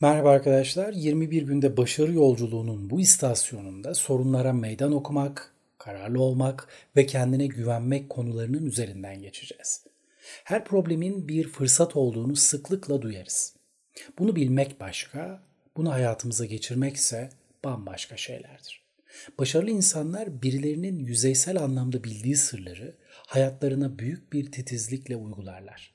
Merhaba arkadaşlar. 21 günde başarı yolculuğunun bu istasyonunda sorunlara meydan okumak, kararlı olmak ve kendine güvenmek konularının üzerinden geçeceğiz. Her problemin bir fırsat olduğunu sıklıkla duyarız. Bunu bilmek başka, bunu hayatımıza geçirmekse bambaşka şeylerdir. Başarılı insanlar birilerinin yüzeysel anlamda bildiği sırları hayatlarına büyük bir titizlikle uygularlar.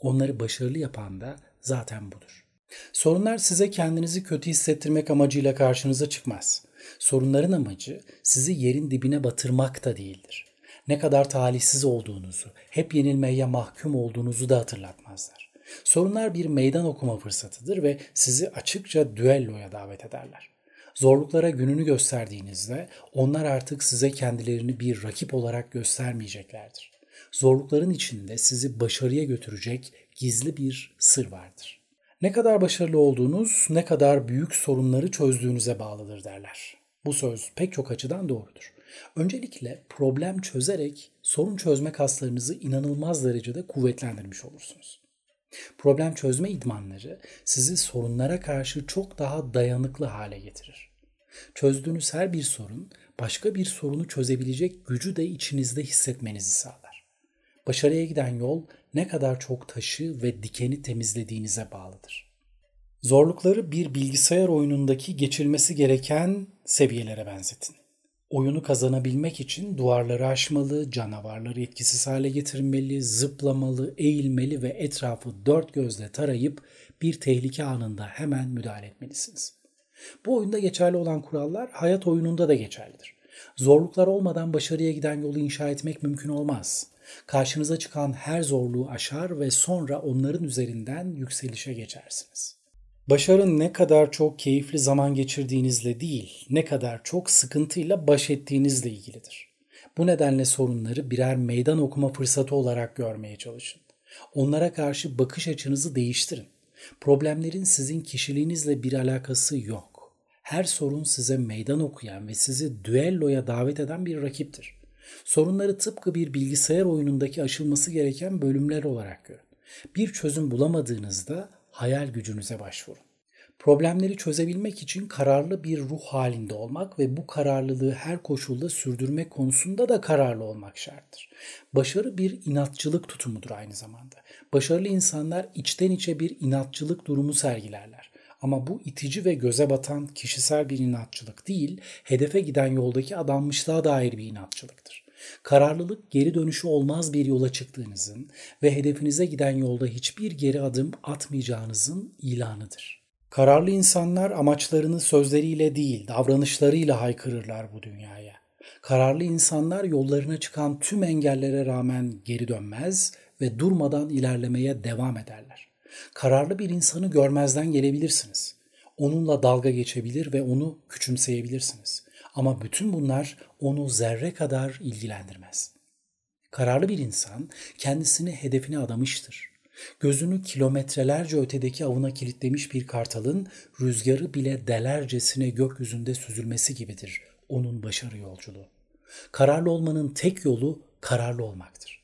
Onları başarılı yapan da zaten budur. Sorunlar size kendinizi kötü hissettirmek amacıyla karşınıza çıkmaz. Sorunların amacı sizi yerin dibine batırmak da değildir. Ne kadar talihsiz olduğunuzu, hep yenilmeye mahkum olduğunuzu da hatırlatmazlar. Sorunlar bir meydan okuma fırsatıdır ve sizi açıkça düelloya davet ederler. Zorluklara gününü gösterdiğinizde onlar artık size kendilerini bir rakip olarak göstermeyeceklerdir. Zorlukların içinde sizi başarıya götürecek gizli bir sır vardır. Ne kadar başarılı olduğunuz, ne kadar büyük sorunları çözdüğünüze bağlıdır derler. Bu söz pek çok açıdan doğrudur. Öncelikle problem çözerek sorun çözme kaslarınızı inanılmaz derecede kuvvetlendirmiş olursunuz. Problem çözme idmanları sizi sorunlara karşı çok daha dayanıklı hale getirir. Çözdüğünüz her bir sorun başka bir sorunu çözebilecek gücü de içinizde hissetmenizi sağlar. Başarıya giden yol ne kadar çok taşı ve dikeni temizlediğinize bağlıdır. Zorlukları bir bilgisayar oyunundaki geçilmesi gereken seviyelere benzetin. Oyunu kazanabilmek için duvarları aşmalı, canavarları etkisiz hale getirmeli, zıplamalı, eğilmeli ve etrafı dört gözle tarayıp bir tehlike anında hemen müdahale etmelisiniz. Bu oyunda geçerli olan kurallar hayat oyununda da geçerlidir. Zorluklar olmadan başarıya giden yolu inşa etmek mümkün olmaz. Karşınıza çıkan her zorluğu aşar ve sonra onların üzerinden yükselişe geçersiniz. Başarın ne kadar çok keyifli zaman geçirdiğinizle değil, ne kadar çok sıkıntıyla baş ettiğinizle ilgilidir. Bu nedenle sorunları birer meydan okuma fırsatı olarak görmeye çalışın. Onlara karşı bakış açınızı değiştirin. Problemlerin sizin kişiliğinizle bir alakası yok. Her sorun size meydan okuyan ve sizi düelloya davet eden bir rakiptir. Sorunları tıpkı bir bilgisayar oyunundaki aşılması gereken bölümler olarak görün. Bir çözüm bulamadığınızda hayal gücünüze başvurun. Problemleri çözebilmek için kararlı bir ruh halinde olmak ve bu kararlılığı her koşulda sürdürmek konusunda da kararlı olmak şarttır. Başarı bir inatçılık tutumudur aynı zamanda. Başarılı insanlar içten içe bir inatçılık durumu sergilerler. Ama bu itici ve göze batan kişisel bir inatçılık değil, hedefe giden yoldaki adanmışlığa dair bir inatçılıktır. Kararlılık geri dönüşü olmaz bir yola çıktığınızın ve hedefinize giden yolda hiçbir geri adım atmayacağınızın ilanıdır. Kararlı insanlar amaçlarını sözleriyle değil, davranışlarıyla haykırırlar bu dünyaya. Kararlı insanlar yollarına çıkan tüm engellere rağmen geri dönmez ve durmadan ilerlemeye devam ederler. Kararlı bir insanı görmezden gelebilirsiniz. Onunla dalga geçebilir ve onu küçümseyebilirsiniz. Ama bütün bunlar onu zerre kadar ilgilendirmez. Kararlı bir insan kendisini hedefine adamıştır. Gözünü kilometrelerce ötedeki avına kilitlemiş bir kartalın rüzgarı bile delercesine gökyüzünde süzülmesi gibidir onun başarı yolculuğu. Kararlı olmanın tek yolu kararlı olmaktır.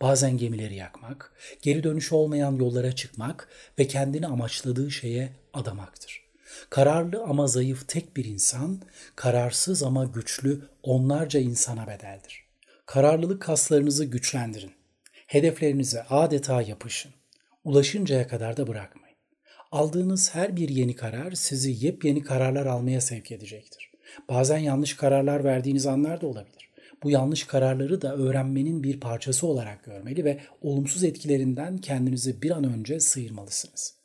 Bazen gemileri yakmak, geri dönüşü olmayan yollara çıkmak ve kendini amaçladığı şeye adamaktır. Kararlı ama zayıf tek bir insan, kararsız ama güçlü onlarca insana bedeldir. Kararlılık kaslarınızı güçlendirin. Hedeflerinize adeta yapışın. Ulaşıncaya kadar da bırakmayın. Aldığınız her bir yeni karar sizi yepyeni kararlar almaya sevk edecektir. Bazen yanlış kararlar verdiğiniz anlar da olabilir. Bu yanlış kararları da öğrenmenin bir parçası olarak görmeli ve olumsuz etkilerinden kendinizi bir an önce sıyırmalısınız.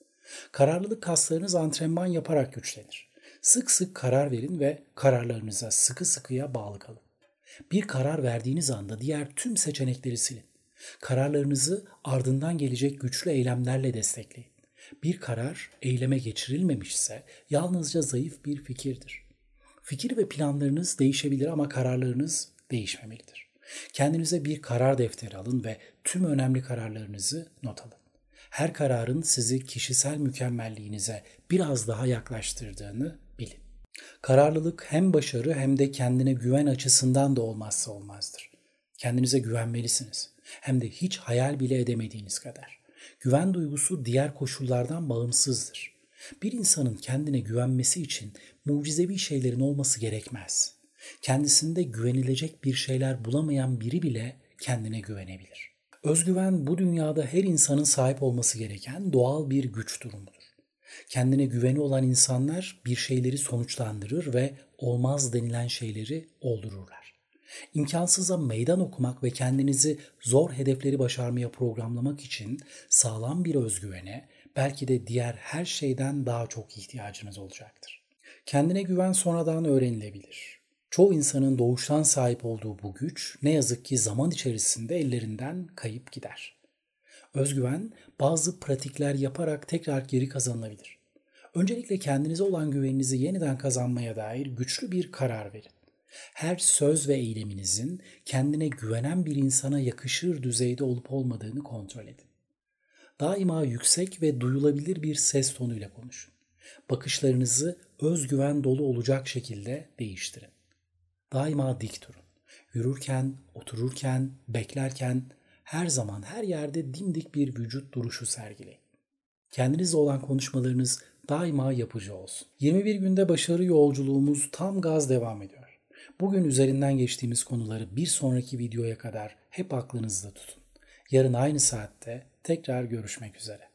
Kararlılık kaslarınız antrenman yaparak güçlenir. Sık sık karar verin ve kararlarınıza sıkı sıkıya bağlı kalın. Bir karar verdiğiniz anda diğer tüm seçenekleri silin. Kararlarınızı ardından gelecek güçlü eylemlerle destekleyin. Bir karar eyleme geçirilmemişse yalnızca zayıf bir fikirdir. Fikir ve planlarınız değişebilir ama kararlarınız değişmemelidir. Kendinize bir karar defteri alın ve tüm önemli kararlarınızı not alın. Her kararın sizi kişisel mükemmelliğinize biraz daha yaklaştırdığını bilin. Kararlılık hem başarı hem de kendine güven açısından da olmazsa olmazdır. Kendinize güvenmelisiniz. Hem de hiç hayal bile edemediğiniz kadar. Güven duygusu diğer koşullardan bağımsızdır. Bir insanın kendine güvenmesi için mucizevi şeylerin olması gerekmez. Kendisinde güvenilecek bir şeyler bulamayan biri bile kendine güvenebilir. Özgüven bu dünyada her insanın sahip olması gereken doğal bir güç durumudur. Kendine güveni olan insanlar bir şeyleri sonuçlandırır ve olmaz denilen şeyleri oldururlar. İmkansıza meydan okumak ve kendinizi zor hedefleri başarmaya programlamak için sağlam bir özgüvene belki de diğer her şeyden daha çok ihtiyacınız olacaktır. Kendine güven sonradan öğrenilebilir. Çoğu insanın doğuştan sahip olduğu bu güç ne yazık ki zaman içerisinde ellerinden kayıp gider. Özgüven bazı pratikler yaparak tekrar geri kazanılabilir. Öncelikle kendinize olan güveninizi yeniden kazanmaya dair güçlü bir karar verin. Her söz ve eyleminizin kendine güvenen bir insana yakışır düzeyde olup olmadığını kontrol edin. Daima yüksek ve duyulabilir bir ses tonuyla konuşun. Bakışlarınızı özgüven dolu olacak şekilde değiştirin. Daima dik durun. Yürürken, otururken, beklerken her zaman her yerde dimdik bir vücut duruşu sergileyin. Kendinizle olan konuşmalarınız daima yapıcı olsun. 21 günde başarı yolculuğumuz tam gaz devam ediyor. Bugün üzerinden geçtiğimiz konuları bir sonraki videoya kadar hep aklınızda tutun. Yarın aynı saatte tekrar görüşmek üzere.